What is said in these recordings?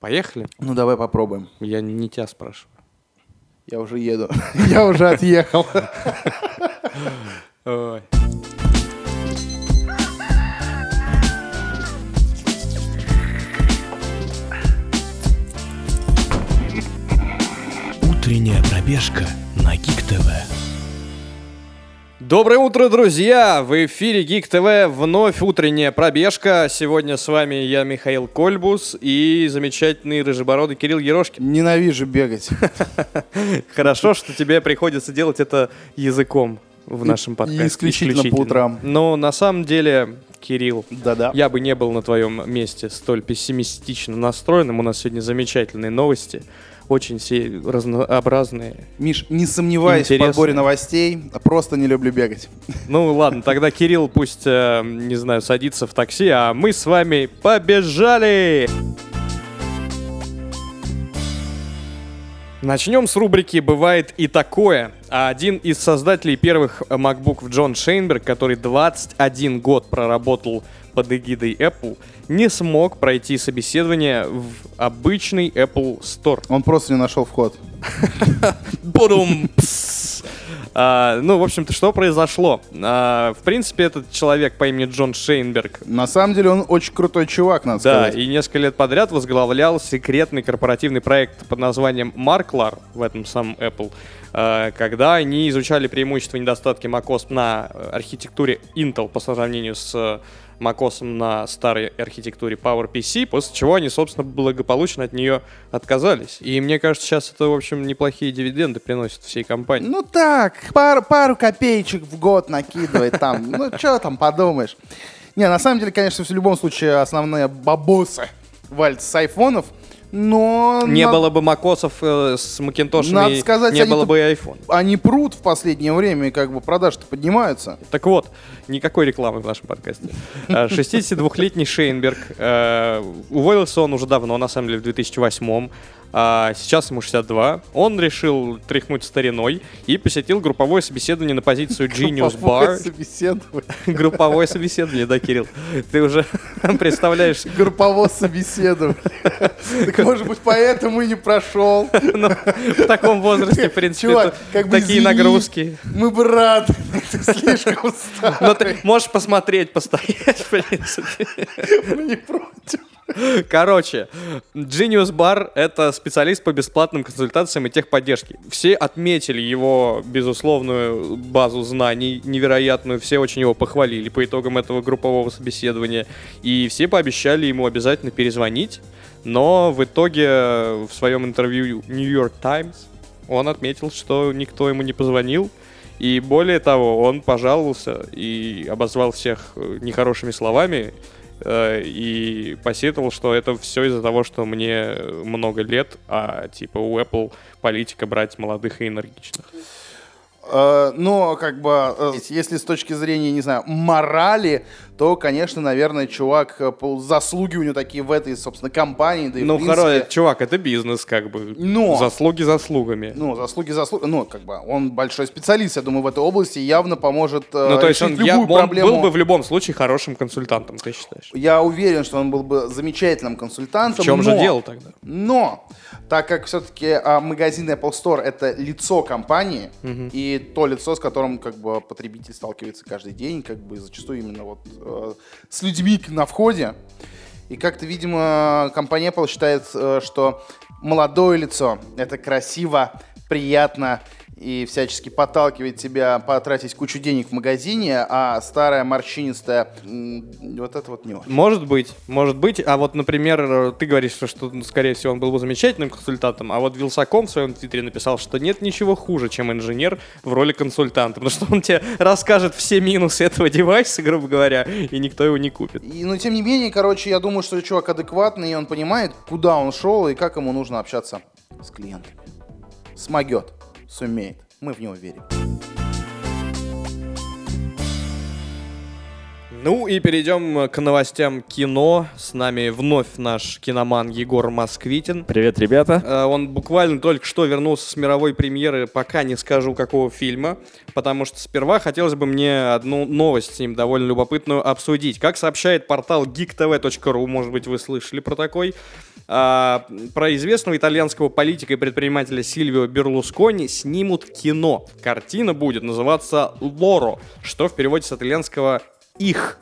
Поехали? Ну, давай попробуем. Я не тебя спрашиваю. Я уже еду. Я уже отъехал. Утренняя пробежка на Гик ТВ. Доброе утро, друзья! В эфире Гик ТВ вновь утренняя пробежка. Сегодня с вами я, Михаил Кольбус, и замечательный рыжебородый Кирилл Ерошкин. Ненавижу бегать. Хорошо, что тебе приходится делать это языком в нашем подкасте. исключительно по утрам. Но на самом деле, Кирилл, Да-да. я бы не был на твоем месте столь пессимистично настроенным. У нас сегодня замечательные новости. Очень все разнообразные. Миш, не сомневайся в подборе новостей, просто не люблю бегать. Ну ладно, тогда Кирилл пусть, э, не знаю, садится в такси, а мы с вами побежали! Начнем с рубрики «Бывает и такое». Один из создателей первых MacBook, Джон Шейнберг, который 21 год проработал под эгидой Apple, не смог пройти собеседование в обычный Apple Store. Он просто не нашел вход. Будум. Пс. А, ну, в общем-то, что произошло? А, в принципе, этот человек по имени Джон Шейнберг На самом деле он очень крутой чувак, надо да, сказать. и несколько лет подряд возглавлял секретный корпоративный проект под названием Marklar в этом самом Apple, э, когда они изучали преимущества и недостатки macOS на архитектуре Intel по сравнению с macOS на старой архитектуре PowerPC, после чего они, собственно, благополучно от нее отказались. И мне кажется, сейчас это, в общем, неплохие дивиденды приносит всей компании. Ну так, пару, пару копеечек в год накидывает там. Ну, что там подумаешь. Не, на самом деле, конечно, в любом случае основные бабосы валят с айфонов, но... Не на- было бы макосов э, с макинтошами, Надо сказать, не было бы и iPhone. Они прут в последнее время, и как бы продажи-то поднимаются. Так вот, никакой рекламы в нашем подкасте. Э, 62-летний Шейнберг, э, уволился он уже давно, на самом деле в 2008 а сейчас ему 62. Он решил тряхнуть стариной и посетил групповое собеседование на позицию Genius Bar. собеседование. Групповое собеседование, да, Кирилл? Ты уже представляешь, Групповое собеседование. Так может быть поэтому и не прошел. ну, в таком возрасте, в принципе, такие нагрузки. Мы бы рады, ты слишком Но старый, ты можешь посмотреть, постоять, в принципе. мы не против. Короче, Genius Bar — это специалист по бесплатным консультациям и техподдержке. Все отметили его безусловную базу знаний невероятную, все очень его похвалили по итогам этого группового собеседования, и все пообещали ему обязательно перезвонить, но в итоге в своем интервью New York Times он отметил, что никто ему не позвонил, и более того, он пожаловался и обозвал всех нехорошими словами, и посетовал, что это все из-за того, что мне много лет, а типа у Apple политика брать молодых и энергичных. Э, Но, как бы, э, если с точки зрения, не знаю, морали, то, конечно, наверное, чувак, э, заслуги у него такие в этой, собственно, компании, да и ну, принципе, хорошо, чувак, это бизнес, как бы. Но- Заслуги заслугами. Ну, заслуги, заслуги, ну, как бы, он большой специалист, я думаю, в этой области, явно поможет э, Ну, то есть он, решить я- любую он проблему. был бы в любом случае хорошим консультантом, ты считаешь? Я уверен, что он был бы замечательным консультантом. В чем же но- дело тогда? Но, так как все-таки магазин Apple Store это лицо компании, и то лицо, с которым как бы потребитель сталкивается каждый день, как бы зачастую именно вот э, с людьми на входе. И как-то, видимо, компания Apple считает, э, что молодое лицо это красиво, приятно и всячески подталкивает тебя потратить кучу денег в магазине, а старая морщинистая вот это вот не очень. Может быть, может быть. А вот, например, ты говоришь, что, что, ну, скорее всего, он был бы замечательным консультантом, а вот Вилсаком в своем твиттере написал, что нет ничего хуже, чем инженер в роли консультанта, потому что он тебе расскажет все минусы этого девайса, грубо говоря, и никто его не купит. И, но тем не менее, короче, я думаю, что чувак адекватный, и он понимает, куда он шел и как ему нужно общаться с клиентами. Смогет, сумеет. Мы в него верим. Ну и перейдем к новостям кино. С нами вновь наш киноман Егор Москвитин. Привет, ребята. Э, Он буквально только что вернулся с мировой премьеры, пока не скажу какого фильма, потому что сперва хотелось бы мне одну новость с ним довольно любопытную обсудить. Как сообщает портал geektv.ru, может быть вы слышали про такой, а, про известного итальянского политика и предпринимателя Сильвио Берлускони снимут кино. Картина будет называться «Лоро», что в переводе с итальянского «их».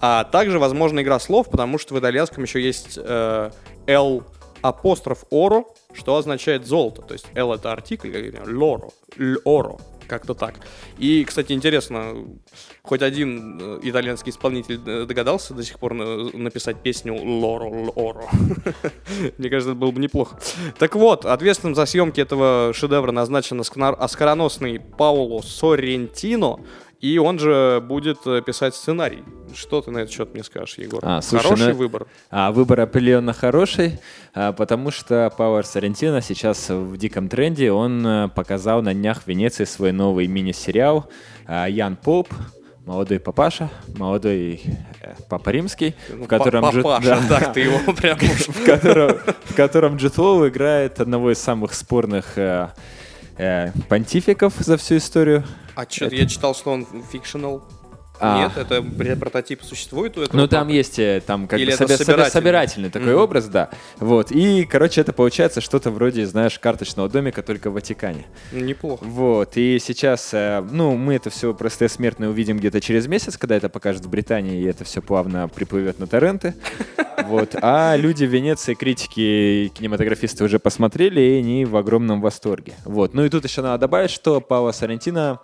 А также, возможно, игра слов, потому что в итальянском еще есть э, «л» апостроф «оро», что означает «золото». То есть «л» — это артикль, «лоро», «л'оро», как-то так. И, кстати, интересно, хоть один э, итальянский исполнитель э, догадался до сих пор на- написать песню «Лоро, л'оро». Мне кажется, это было бы неплохо. Так вот, ответственным за съемки этого шедевра назначен оскар- оскароносный Пауло Соррентино, и он же будет э, писать сценарий. Что ты на этот счет мне скажешь, Егор? А, слушай, Хороший ну- выбор. А, выбор определенно хороший, а, потому что Пауэр Соррентино сейчас в диком тренде. Он э, показал на днях в Венеции свой новый мини-сериал а, «Ян Поп», молодой папаша, молодой э, папа римский, Ну, в котором папаша, да. так ты его прям уж в котором, в котором играет одного из самых спорных э, понтификов за всю историю. А что, я читал, что он А. Нет, это прототип существует у этого? Ну, там есть э, там как Или бы собе- собирательный? собирательный такой Мгм. образ, да. Вот. И, короче, это получается что-то вроде, знаешь, карточного домика только в Ватикане. Неплохо. Вот. И сейчас, э, ну, мы это все простые смертные увидим где-то через месяц, когда это покажут в Британии, и это все плавно приплывет на торренты. Вот. А люди в Венеции, критики и кинематографисты уже посмотрели, и они в огромном восторге. Вот. Ну и тут еще надо добавить, что Пауло Соррентино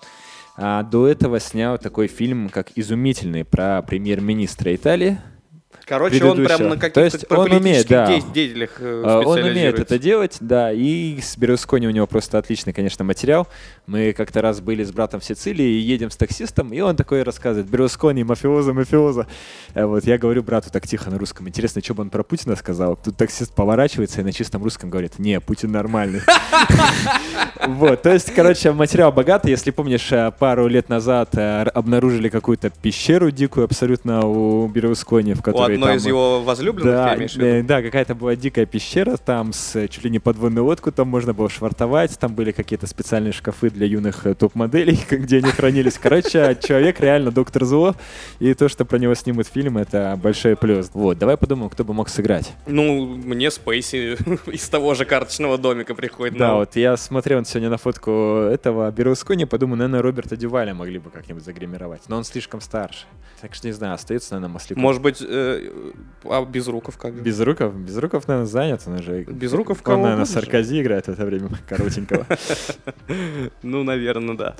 а, до этого снял такой фильм, как «Изумительный» про премьер-министра Италии. Короче, он прям на То каких-то он умеет, да. де- деятелях э, А, Он умеет это делать, да, и с Берлускони у него просто отличный, конечно, материал. Мы как-то раз были с братом в Сицилии и едем с таксистом, и он такой рассказывает, Берлускони, мафиоза, мафиоза. А Вот я говорю брату так тихо на русском, интересно, что бы он про Путина сказал. Тут таксист поворачивается и на чистом русском говорит, не, Путин нормальный. Вот, то есть, короче, материал богатый. Если помнишь, э, пару лет назад э, обнаружили какую-то пещеру дикую абсолютно у Берлускони, в которой одной там, из его возлюбленных, да, ты имеешь в виду? э, да, какая-то была дикая пещера, там с э, чуть ли не подводную лодку, там можно было швартовать, там были какие-то специальные шкафы для юных э, топ-моделей, где они хранились. Короче, человек реально доктор зло, и то, что про него снимут фильм, это большой плюс. Вот, давай подумаем, кто бы мог сыграть. Ну, мне Спейси из того же карточного домика приходит. Да, на ум. вот я смотрел сегодня на фотку этого Берлускони, подумал, наверное, Роберта Дюваля могли бы как-нибудь загримировать, но он слишком старше. Так что не знаю, остается, наверное, Масляков. Может быть, э, а Безруков как же? Безруков? Безруков, наверное, занят, он уже... Безруков Он, кого наверное, угодно же. Саркози играет в это время, коротенького. Ну, наверное, да.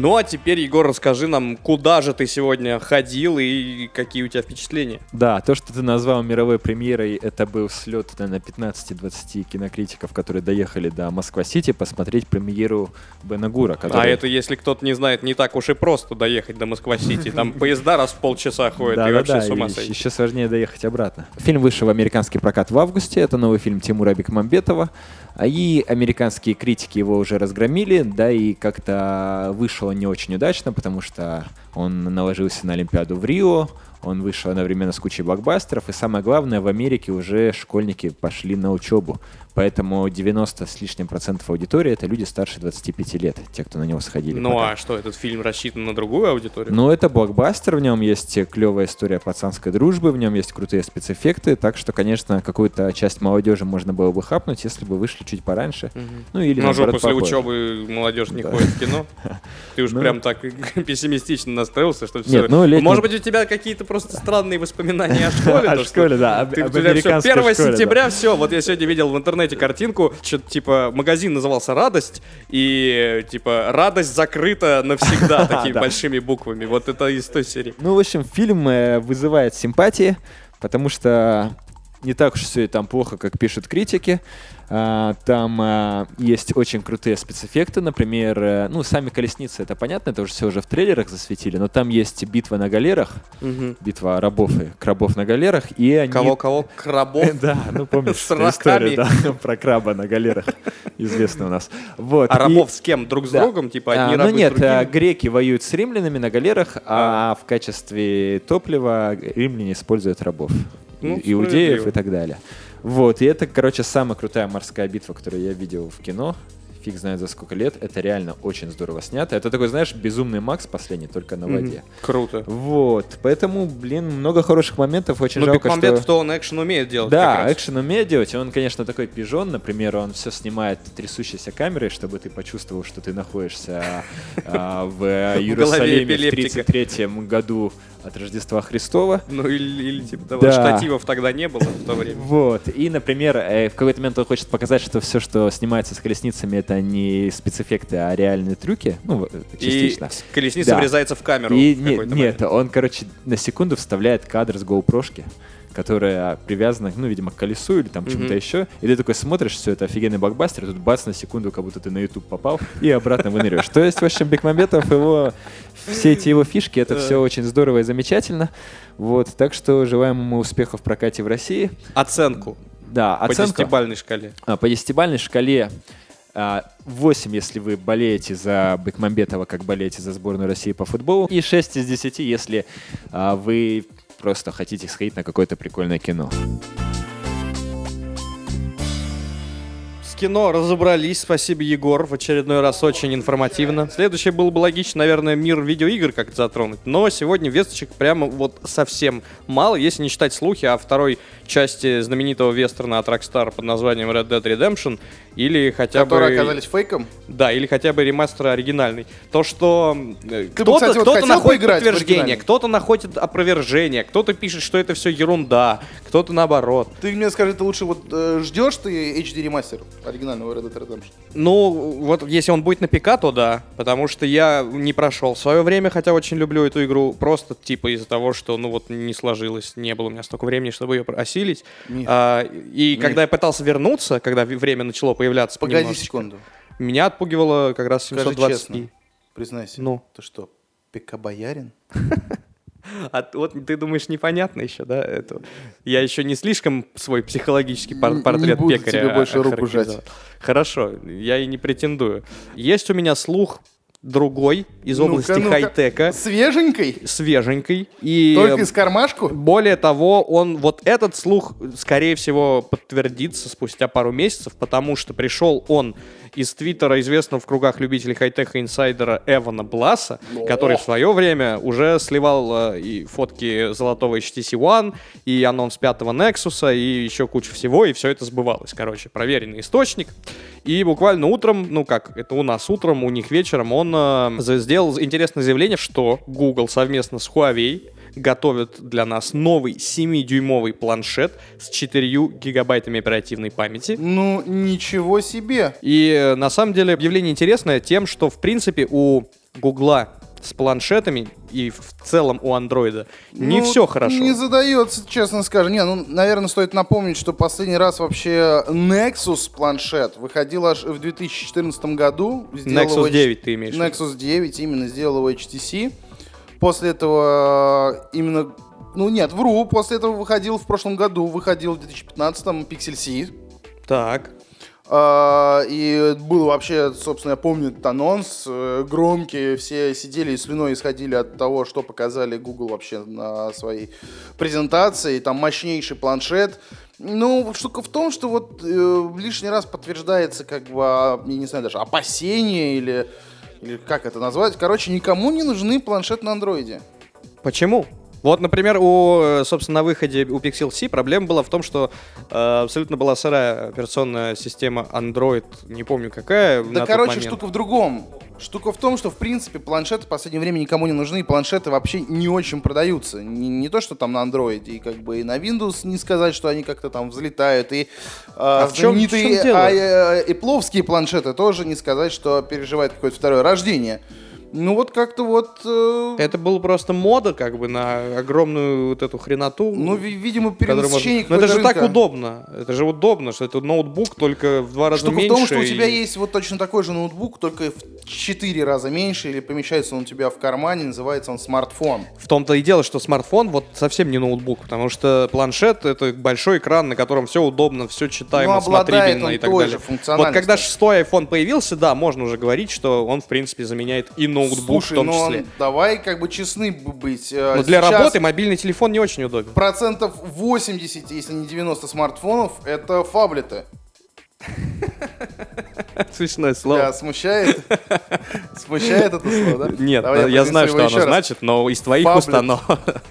Ну, а теперь, Егор, расскажи нам, куда же ты сегодня ходил и какие у тебя впечатления? Да, то, что ты назвал мировой премьерой, это был слет наверное, 15-20 кинокритиков, которые доехали до Москва-Сити посмотреть премьеру Бена Гура. А который- это, если кто-то не знает, не так уж и просто доехать до Москва-Сити. Там поезда раз в полчаса ходят, и вообще Да-да-да, с ума сойти. еще сложнее доехать обратно. Фильм вышел в американский прокат в августе. Это новый фильм Тимура Бекмамбетова. А И американские критики его уже разгромили, да, и как-то вышел он не очень удачно, потому что он наложился на Олимпиаду в Рио, он вышел одновременно с кучей блокбастеров, и самое главное, в Америке уже школьники пошли на учебу. Поэтому 90 с лишним процентов аудитории это люди старше 25 лет, те, кто на него сходили. Ну пока. а что, этот фильм рассчитан на другую аудиторию? Ну, это блокбастер, в нем есть клевая история пацанской дружбы, в нем есть крутые спецэффекты, так что, конечно, какую-то часть молодежи можно было бы хапнуть, если бы вышли чуть пораньше. Мгм. Ну, или Ну, а наоборот, после попозже. учебы молодежь не ходит в кино? Ты уж Ну. прям так пессимистично настроился, что все. Нет, ну, летний- Может быть, у тебя какие-то просто странные воспоминания о школе? О школе, да, об- ты- об у тебя всё, американской 1 школе, да. сентября, все. Вот я сегодня видел в интернете картинку, что-то типа магазин назывался «Радость», и типа «Радость закрыта навсегда» такими большими буквами. Вот это из той серии. Ну, в общем, фильм э, вызывает симпатии, потому что не так уж все и там плохо, как пишут критики. А, Там а, есть очень крутые спецэффекты, например, э, ну, сами колесницы, это понятно, это уже все уже в трейлерах засветили, но там есть битва на галерах, Мгм. битва рабов и крабов на галерах, и они... Кого-кого? Крабов? Да, ну помнишь С раками. да, про краба на галерах, известно у нас. Вот. А и- рабов с кем? Друг с Да. другом? Типа А, одни ну рабы с нет, а, греки воюют с римлянами на галерах, а в качестве топлива римляне используют рабов. Ну, иудеев и так далее. Вот, и это, короче, самая крутая морская битва, которую я видел в кино. Фиг знает за сколько лет. Это реально очень здорово снято. Это такой, знаешь, безумный Макс последний, только на воде. Круто. Вот, поэтому, блин, много хороших моментов. Очень Ну, жалко, что... Бекмамбетов-то он экшен умеет делать Да, экшен умеет делать. и Он, конечно, такой пижон. Например, он все снимает трясущейся камерой, чтобы ты почувствовал, что ты находишься а, в Иерусалиме в эпилептика. 33 году от Рождества Христова. Ну или, или типа того. Да. Штативов тогда не было в то время. Вот. И, например, э, в какой-то момент он хочет показать, что все, что снимается с колесницами, это не спецэффекты, а реальные трюки. Ну, э, частично. И колесница Да. врезается в камеру. И в нет, момент. он, короче, на секунду вставляет кадр с GoPro-шки, которая привязана, ну, видимо, к колесу или там к чему-то еще. И ты такой смотришь, все это офигенный блокбастер, и тут бац на секунду, как будто ты на YouTube попал, и обратно выныриваешь. То есть, в общем, Бекмамбетов, его, все эти его фишки, это все очень здорово и замечательно. Вот, так что желаем ему успехов в прокате в России. Оценку Да, по оценка десятибалльной шкале. а, по десятибалльной шкале 8, если вы болеете за Бекмамбетова, как болеете за сборную России по футболу, и 6 из 10, если а, вы просто хотите сходить на какое-то прикольное кино. Кино разобрались. Спасибо, Егор. В очередной раз очень информативно. Следующее было бы логично, наверное, мир видеоигр как-то затронуть. Но сегодня весточек прямо вот совсем мало, если не считать слухи о второй части знаменитого вестерна от Rockstar под названием Red Dead Redemption. Или хотя Которые бы... оказались фейком. Да, или хотя бы ремастер оригинальный. То, что э, кто-то вот хотел находит подтверждение, кто-то находит опровержение, кто-то пишет, что это все ерунда, кто-то наоборот. Ты мне скажи, ты лучше вот э, ждешь ты HD ремастер оригинального Red Dead Redemption? Ну, вот если он будет на ПК, то да, потому что я не прошел в свое время, хотя очень люблю эту игру, просто типа из-за того, что, ну вот, не сложилось, не было у меня столько времени, чтобы ее осилить. Миш, А, и когда я пытался вернуться, когда время начало появляться Погоди секунду. меня отпугивало как раз Скажи 720 честно. Признайся. Ну. Ты что, ПК-боярин? А вот ты думаешь, непонятно еще, да? Это... Я еще не слишком свой психологический пор- Н- не портрет буду пекаря тебе больше руку охарактеризовал. Хорошо, я и не претендую. Есть у меня слух другой из области Ну-ка, ну-ка. хай-тека, Свеженькой? свеженький. И Только из кармашку? более того, он вот этот слух, скорее всего, подтвердится спустя пару месяцев, потому что пришел он из твиттера известного в кругах любителей хай-тека инсайдера Эвана Бласа, который в свое время уже сливал э, и фотки золотого HTC One, и анонс пятого Nexus, и еще кучу всего, и все это сбывалось. Короче, проверенный источник. И буквально утром, ну как, это у нас утром, у них вечером, он э, сделал интересное заявление, что Google совместно с Huawei готовят для нас новый 7-дюймовый планшет с 4 гигабайтами оперативной памяти. Ну, ничего себе. И э, на самом деле объявление интересное тем, что в принципе у Гугла с планшетами и в целом у андроида не Ну, все хорошо. Не задается, честно скажем. Не, ну, наверное, стоит напомнить, что последний раз вообще Nexus планшет выходил аж в 2014 году. Nexus H- 9 ты имеешь? Nexus 9 именно сделал его HTC. После этого э, именно... Ну нет, вру, после этого выходил в прошлом году, выходил в 2015-м Pixel C. Так. А, И был вообще, собственно, я помню этот анонс э, громкий, все сидели и слюной исходили от того, что показали Google вообще на своей презентации, там мощнейший планшет. Ну, штука в том, что вот э, лишний раз подтверждается, как бы, а, я не знаю, даже опасение или, или как это назвать. Короче, никому не нужны планшет на андроиде. Почему? Вот, например, у, э, собственно, на выходе у Pixel C проблема была в том, что э, абсолютно была сырая операционная система Android, не помню какая. Да, короче, штука в другом. Штука в том, что, в принципе, планшеты в последнее время никому не нужны, и планшеты вообще не очень продаются. Не, не то, что там на андроиде, и как бы и на Windows не сказать, что они как-то там взлетают, и а, в чем- в знаменитые чем дело? а, э, эпловские планшеты тоже не сказать, что переживают какое-то второе рождение. Ну вот как-то вот... э, Это была просто мода, как бы, на огромную вот эту хреноту. Ну, ви- видимо, которую можно- перенасыщение Но это же какого-то так рынка. удобно. Это же удобно, что это ноутбук только в два раза Штука в меньше. том, что у тебя и- есть вот точно такой же ноутбук, только в 4 раза меньше, или помещается он у тебя в кармане, называется он смартфон. В том-то и дело, что смартфон вот совсем не ноутбук, потому что планшет это большой экран, на котором все удобно, все читаемо, Ну, смотрибельно и так той далее. же. Вот когда шестой iPhone появился, да, можно уже говорить, что он в принципе заменяет и ноутбук Слушай, в том ну, числе. давай как бы честны быть. э, Но для сейчас работы мобильный телефон не очень удобен. Процентов 80, если не 90 смартфонов, это фаблеты. Смешное слово. смущает? Смущает это слово, да? Нет, Давай да, я произнесу знаю, что оно раз. значит, но из твоих Фаблет. уст оно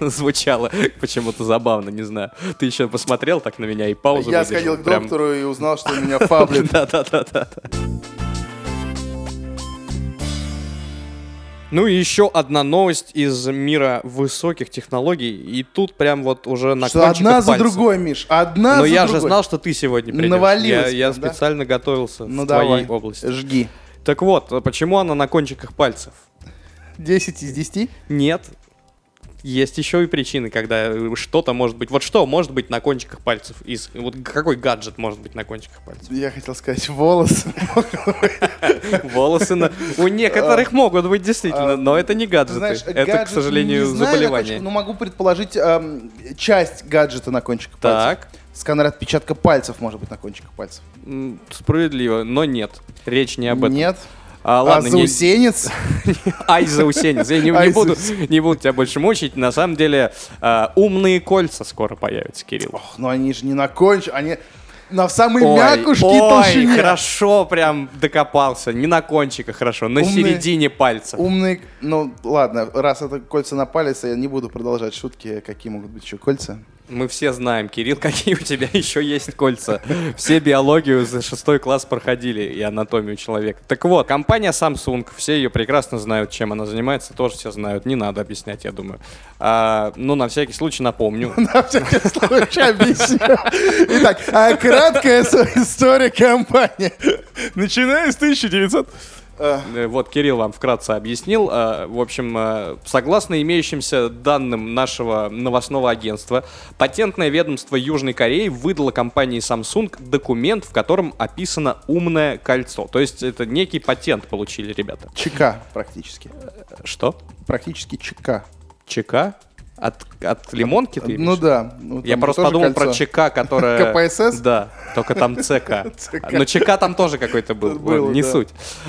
звучало почему-то забавно, не знаю. Ты еще посмотрел так на меня и паузу Я выдержал, сходил к прям- доктору и узнал, что у меня фаблет. Да-да-да-да. Ну и еще одна новость из мира высоких технологий. И тут прям вот уже на Что одна за пальцев. другой, Миш, одна Но за я же другой. знал, что ты сегодня придешь. Навалилось Я, я да? специально готовился Ну в твоей давай, области. жги. Так вот, почему она на кончиках пальцев? 10 из 10? Нет. Есть еще и причины, когда э, что-то может быть. Вот что может быть на кончиках пальцев? Из, вот какой гаджет может быть на кончиках пальцев? Я хотел сказать волосы. Волосы на... У некоторых могут быть действительно, но это не Ты гаджеты. Это, к сожалению, заболевание. но могу предположить часть гаджета на кончиках пальцев. Так, Сканер отпечатка пальцев может быть на кончиках пальцев. справедливо, но нет. Речь не об этом. Нет. А, А, ладно, не- заусенец? Ай, заусенец. Я не, не буду, не буду тебя больше мучить. На самом деле, а, умные кольца скоро появятся, Кирилл. Ох, ну они же не на кончиках, они на самой Ой, мякушке ой, толщине. хорошо прям докопался. Не на кончиках, хорошо, на Умные- середине пальца. Умные, ну ладно, раз это кольца на палец, я не буду продолжать шутки, какие могут быть еще кольца. Мы все знаем, Кирилл, какие у тебя еще есть кольца. Все биологию за шестой класс проходили и анатомию человека. Так вот, компания Samsung, все ее прекрасно знают, чем она занимается, тоже все знают. Не надо объяснять, я думаю. А, ну, на всякий случай напомню. На всякий случай объясню. Итак, а краткая история компании. Начиная с 1900... Э, Вот Кирилл вам вкратце объяснил. Э, В общем, э, согласно имеющимся данным нашего новостного агентства, патентное ведомство Южной Кореи выдало компании Samsung документ, в котором описано умное кольцо. То есть это некий патент получили ребята. ЧК практически. Что? Практически ЧК. ЧК? От, от лимонки ты Ну да. ну, Я просто подумал про кольцо. ЧК, которая... КПСС? Да, только там ЦК. Но ЧК там тоже какой-то был, Был, ладно, не да. суть.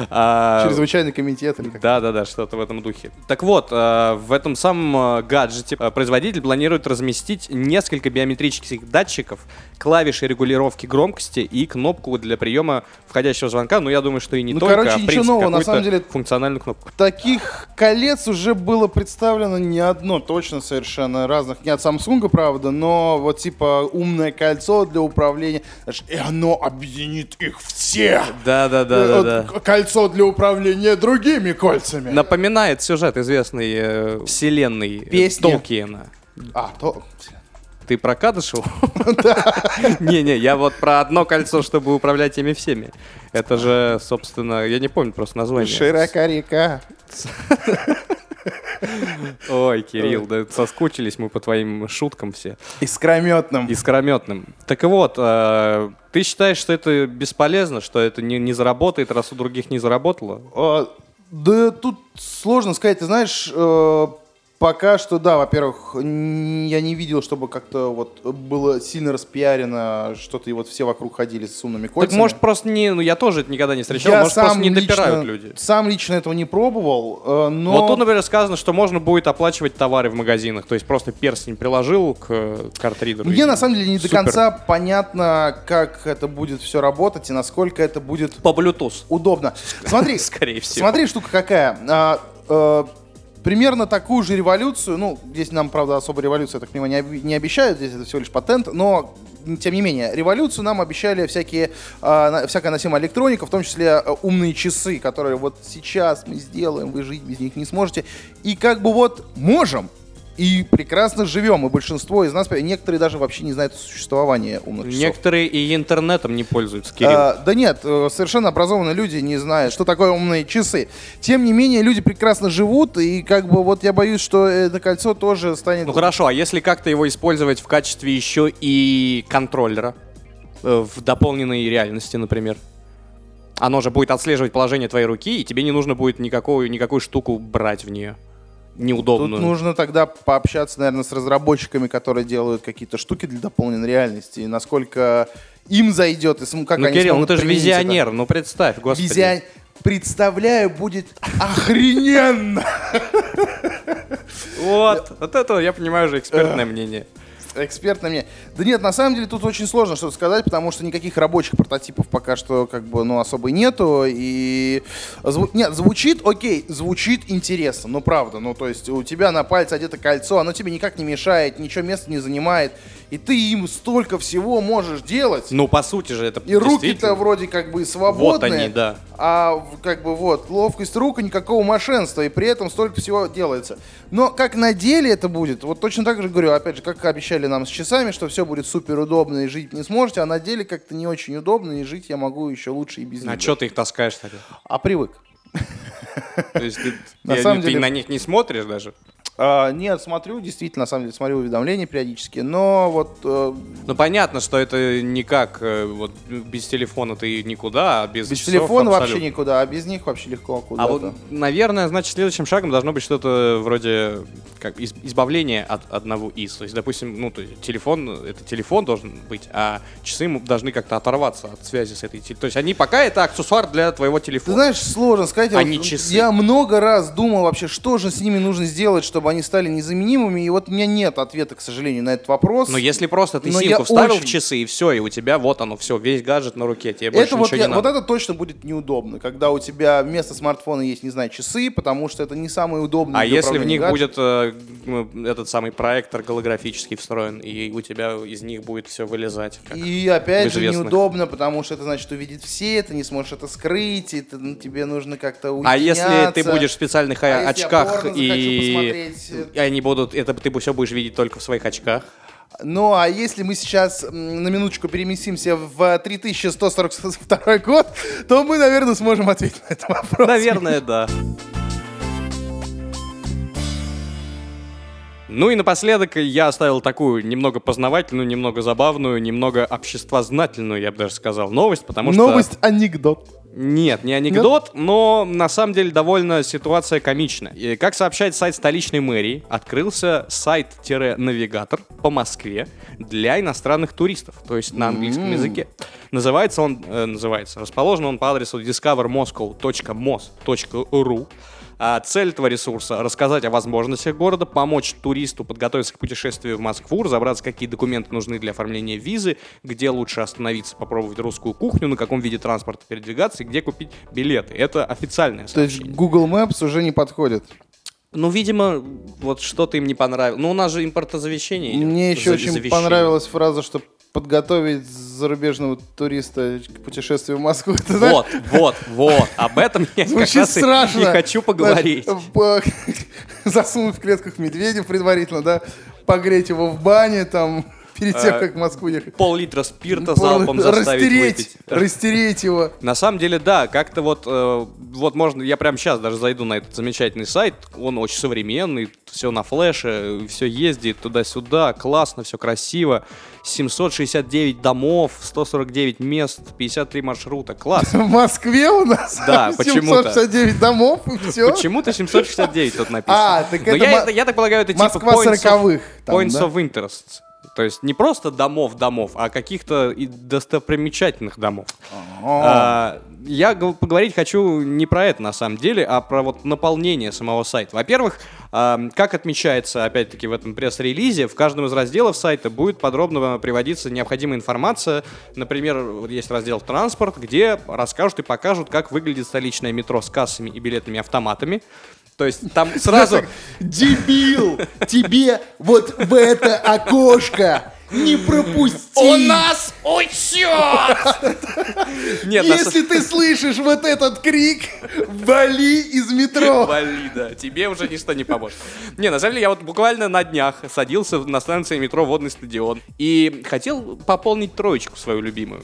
А, Чрезвычайный комитет или как? Да, да, да, что-то в этом духе. Так вот, э, в этом самом э, гаджете производитель планирует разместить несколько биометрических датчиков, клавиши регулировки громкости и кнопку для приема входящего звонка. Ну, я думаю, что и не Ну, только, короче, а, в принципе, нового, на самом деле. функциональную кнопку. Таких колец уже было представлено не одно, точно совершенно разных. Не от Samsung, правда, но вот типа умное кольцо для управления. Знаешь, И оно объединит их всех. Да, да, да, Э, да, да. Кольцо для управления другими кольцами. Напоминает сюжет известной э, вселенной э, Песни. Толкиена. А, то... Ты про Кадышеву? Не-не, я вот про одно кольцо, чтобы управлять ими всеми. Это же, собственно, я не помню просто название. Широка река. Ой, Кирилл, да соскучились мы по твоим шуткам все. Искрометным. Искрометным. Так вот, э, ты считаешь, что это бесполезно, что это не, не заработает, раз у других не заработало? А, Да тут сложно сказать, ты знаешь, э, пока что, да, во-первых, я не видел, чтобы как-то вот было сильно распиарено, что-то и вот все вокруг ходили с умными Так кольцами. может просто не, ну я тоже это никогда не встречал, я может сам просто не лично, допирают люди. Сам лично этого не пробовал, э, но... Вот тут, например, сказано, что можно будет оплачивать товары в магазинах, то есть просто перстень приложил к э, картридеру. Мне и на самом деле не до супер. конца понятно, как это будет все работать и насколько это будет По Bluetooth, удобно. Смотри, скорее всего. Смотри, штука какая. Э, примерно такую же революцию, ну, здесь нам, правда, особо революцию, так понимаю, не, не обещают, здесь это всего лишь патент, но, тем не менее, революцию нам обещали всякие, на- всякая носимая электроника, в том числе э, умные часы, которые вот сейчас мы сделаем, вы жить без них не сможете. И как бы вот можем, и прекрасно живем. И большинство из нас, некоторые даже вообще не знают существования умных часов. Некоторые и интернетом не пользуются, Кирилл. А, да нет, э, совершенно образованные люди не знают, что такое умные часы. Тем не менее, люди прекрасно живут, и как бы вот я боюсь, что это кольцо тоже станет... Ну хорошо, а если как-то его использовать в качестве еще и контроллера? Э, В дополненной реальности, например. Оно же будет отслеживать положение твоей руки, и тебе не нужно будет никакую, никакую штуку брать в нее. Тут Неудобную. нужно тогда пообщаться, наверное, с разработчиками, которые делают какие-то штуки для дополненной реальности, и насколько им зайдет, и как ну, они Кирилл, ну ты же применить это. визионер, ну представь, господи. Визион- Представляю, будет охрененно. Вот, вот это, я понимаю, уже экспертное мнение. Эксперт на мне. Да нет, на самом деле тут очень сложно что-то сказать, потому что никаких рабочих прототипов пока что как бы, ну, особо нету. И зву- нет, звучит, окей, звучит интересно, ну правда. Ну, то есть у тебя на пальце одето кольцо, оно тебе никак не мешает, ничего места не занимает. И ты им столько всего можешь делать. Ну, по сути же, это И руки-то вроде как бы свободные. Вот они, да. А как бы вот, ловкость рук и никакого мошенства, и при этом столько всего делается. Но как на деле это будет, вот точно так же говорю, опять же, как обещали нам с часами, что все будет супер удобно и жить не сможете, а на деле как-то не очень удобно, и жить я могу еще лучше и без них. А что ты их таскаешь тогда? А привык. То есть ты, На самом ты деле- на них не смотришь даже? А, нет, смотрю, действительно, на самом деле, смотрю уведомления периодически, но вот э, Ну, понятно, что это никак, э, вот без телефона ты никуда, а без без часов телефона вообще абсолютно. никуда, а без них вообще легко А куда-то. вот, наверное, значит, следующим шагом должно быть что-то вроде как из- избавления от одного из. То есть, допустим, ну, то есть телефон, это телефон должен быть, а часы должны как-то оторваться от связи с этой телефоном. То есть они пока это аксессуар для твоего Ты телефона. знаешь, сложно сказать. А Вот часы. Я много раз думал вообще, что же с ними нужно сделать, чтобы они стали незаменимыми, и вот у меня нет ответа, к сожалению, на этот вопрос. Но если просто ты Но симку вставил очень- в часы, и все, и у тебя вот оно, все, весь гаджет на руке, тебе больше это вот, ничего я- не вот надо. это точно будет неудобно, когда у тебя вместо смартфона есть, не знаю, часы, потому что это не самый удобный А если в них гаджет. будет э, этот самый проектор голографический встроен, и у тебя из них будет все вылезать? И опять же неудобно, потому что это значит увидеть все, ты не сможешь это скрыть, и ты- ну, тебе нужно как-то А если ты уединяться. будешь в специальных А я очках и... захочу посмотреть, и они будут, это ты все будешь видеть только в своих очках? Ну, а если мы сейчас на минуточку переместимся в 3142 год, то мы, наверное, сможем ответить на этот вопрос. Наверное, да. Ну и напоследок я оставил такую немного познавательную, немного забавную, немного обществознательную, я бы даже сказал, новость, потому что... Новость анекдот. Нет, не анекдот, но на самом деле довольно ситуация комичная. И, как сообщает сайт столичной мэрии, открылся сайт-навигатор по Москве для иностранных туристов, то есть на английском языке. Называется он, э, называется, расположен он по адресу discovermoscow.mos.ru. А цель этого ресурса — рассказать о возможностях города, помочь туристу подготовиться к путешествию в Москву, разобраться, какие документы нужны для оформления визы, где лучше остановиться, попробовать русскую кухню, на каком виде транспорта передвигаться и где купить билеты. Это официальное То есть сообщение. Google Maps уже не подходит. Ну, видимо, вот что-то им не понравилось. Ну, у нас же импортозавещение идет. Мне еще очень понравилась фраза, что подготовить зарубежного туриста к путешествию в Москву. Ты знаешь, Вот, вот, вот. Об этом я как Звучит раз и- страшно. и хочу поговорить. Знаешь, по- Засунуть в клетках медведя предварительно, да, погреть его в бане, там, перед тем, А, как в Москву ехать. Пол-литра спирта залпом заставить растереть, выпить. растереть его. На самом деле, да, как-то вот, э, вот можно, я прямо сейчас даже зайду на этот замечательный сайт, он очень современный, все на флеше, все ездит туда-сюда, классно, все красиво, 769 домов, 149 мест, 53 маршрута, класс. В Москве у нас Да, почему-то. 769 домов, и все. Почему-то 769 тут написано. А, так Но это я, я так полагаю, это Москва типа points, of, 40-х. там, points да? of interest. То есть не просто домов домов, а каких-то достопримечательных домов. А, я поговорить хочу не про это на самом деле, а про вот наполнение самого сайта. Во-первых, как отмечается опять-таки в этом пресс-релизе, в каждом из разделов сайта будет подробно приводиться необходимая информация. Например, есть раздел «Транспорт», где расскажут и покажут, как выглядит столичное метро с кассами и билетными автоматами. То есть там сразу... Дебил! Тебе вот в это окошко Не пропусти! учет! Нет, на Если ты слышишь вот этот крик, вали из метро! Вали, да. Тебе уже ничто не поможет. Не, на самом деле, я вот буквально на днях садился на станции метро «Водный стадион» и хотел пополнить троечку свою любимую.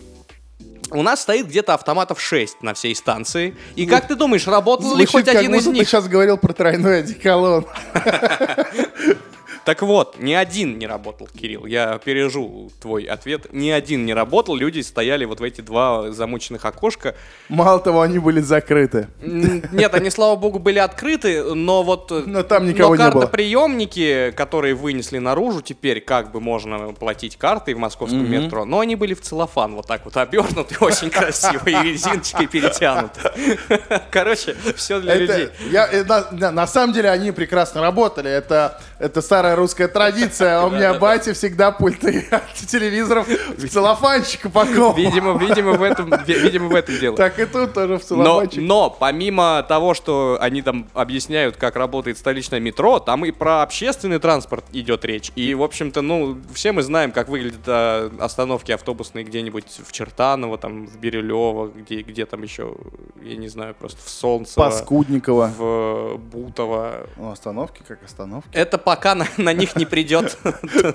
У нас стоит где-то автоматов 6 на всей станции. И как ты думаешь, работал ли хоть как один из будто ты них? сейчас говорил про тройной одеколон. Так вот, ни один не работал, Кирилл. Я пережу твой ответ. Ни один не работал. Люди стояли вот в эти два замученных окошка. Мало того, они были закрыты. Нет, они, слава богу, были открыты, но вот... э, Но там никого не было. картоприемники, которые вынесли наружу, теперь как бы можно платить картой в московском метро, но они были в целлофан вот так вот обернуты, очень красиво, и резиночкой перетянуты. Короче, все для людей. Э, на, самом деле они прекрасно работали. Это старая русская традиция. У меня батя всегда пульты от телевизоров в целлофанчик упаковывал. Видимо, видимо, в этом, ви- видимо, в этом дело. Так и тут тоже в Но, целлофанчик. но помимо того, что они там объясняют, как работает столичное метро, там и про общественный транспорт идет речь. И, в общем-то, ну, все мы знаем, как выглядят а, остановки автобусные где-нибудь в Чертаново, там, в Бирюлево, где, где там еще, я не знаю, просто в Солнцево, Паскудникова. в Бутово. Ну, остановки как остановки. Это пока на, на них не придет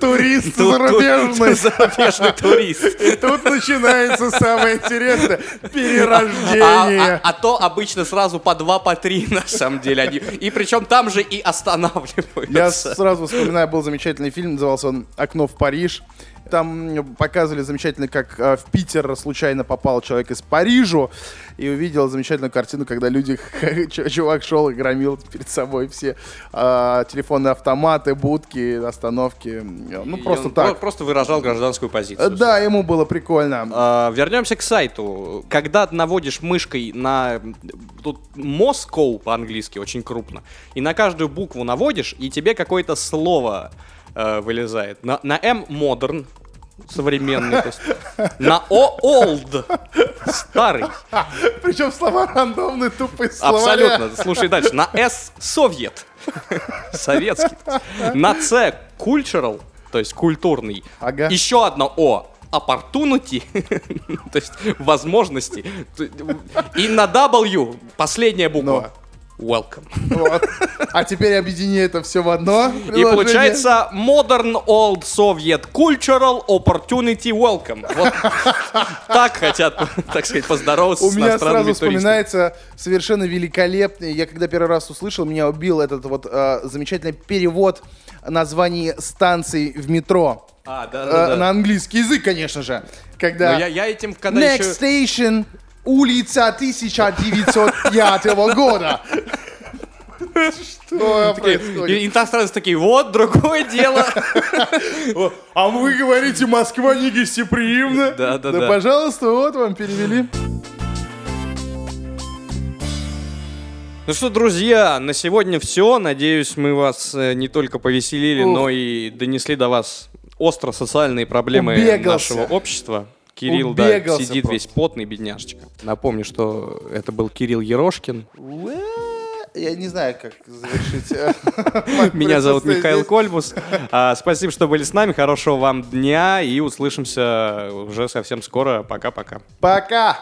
Турист ту- ту- зарубежный. зарубежный турист. И тут начинается самое интересное. А, Перерождение. а- а то обычно сразу по два, по три, на самом деле. Они, и причем там же и останавливаются. Я сразу вспоминаю, был замечательный фильм, назывался он «Окно в Париж». Там показывали замечательно, как э, в Питер случайно попал человек из Парижа и увидел замечательную картину, когда люди, чувак шел и громил перед собой все э, телефонные автоматы, будки, остановки. Ну, И просто так. про- Просто выражал гражданскую позицию. Да, ему было прикольно. А, Вернемся к сайту. Когда наводишь мышкой на тут Moscow по-английски очень крупно, и на каждую букву наводишь, и тебе какое-то слово э, вылезает. На, на M modern современный, то есть на O old старый. Причем слова рандомные, тупые слова. Абсолютно. Слушай дальше. На S совет. Советский. На C cultural, то есть культурный. Ага. Еще одно O opportunity, то есть возможности. И на W последняя буква. Welcome. Вот. А теперь объедини это все в одно. И приложение. получается Modern Old Soviet Cultural Opportunity Welcome. Вот так хотят, так сказать, поздороваться У с меня сразу туристами. вспоминается совершенно великолепный. Я когда первый раз услышал, меня убил этот вот э, замечательный перевод названий станций в метро. А, да, Э, да, да. На английский язык, конечно же. Когда Но я, я этим, когда Next еще... Station, улица 1905 года. Что происходит? Иностранцы такие, вот, другое дело. А вы говорите, Москва не гостеприимна? Да, да, Да, да. пожалуйста, вот вам перевели. Ну что, друзья, на сегодня все. Надеюсь, мы вас э, не только повеселили, Ух. но и донесли до вас остро социальные проблемы Убегался. нашего общества. Кирилл, да, Убегался сидит просто. весь потный, бедняжечка. Напомню, что это был Кирилл Ерошкин. Я не знаю, как завершить. э, Меня зовут Михаил. Кольбус. А, Спасибо, что были с нами. Хорошего вам дня и услышимся уже совсем скоро. Пока-пока. Пока!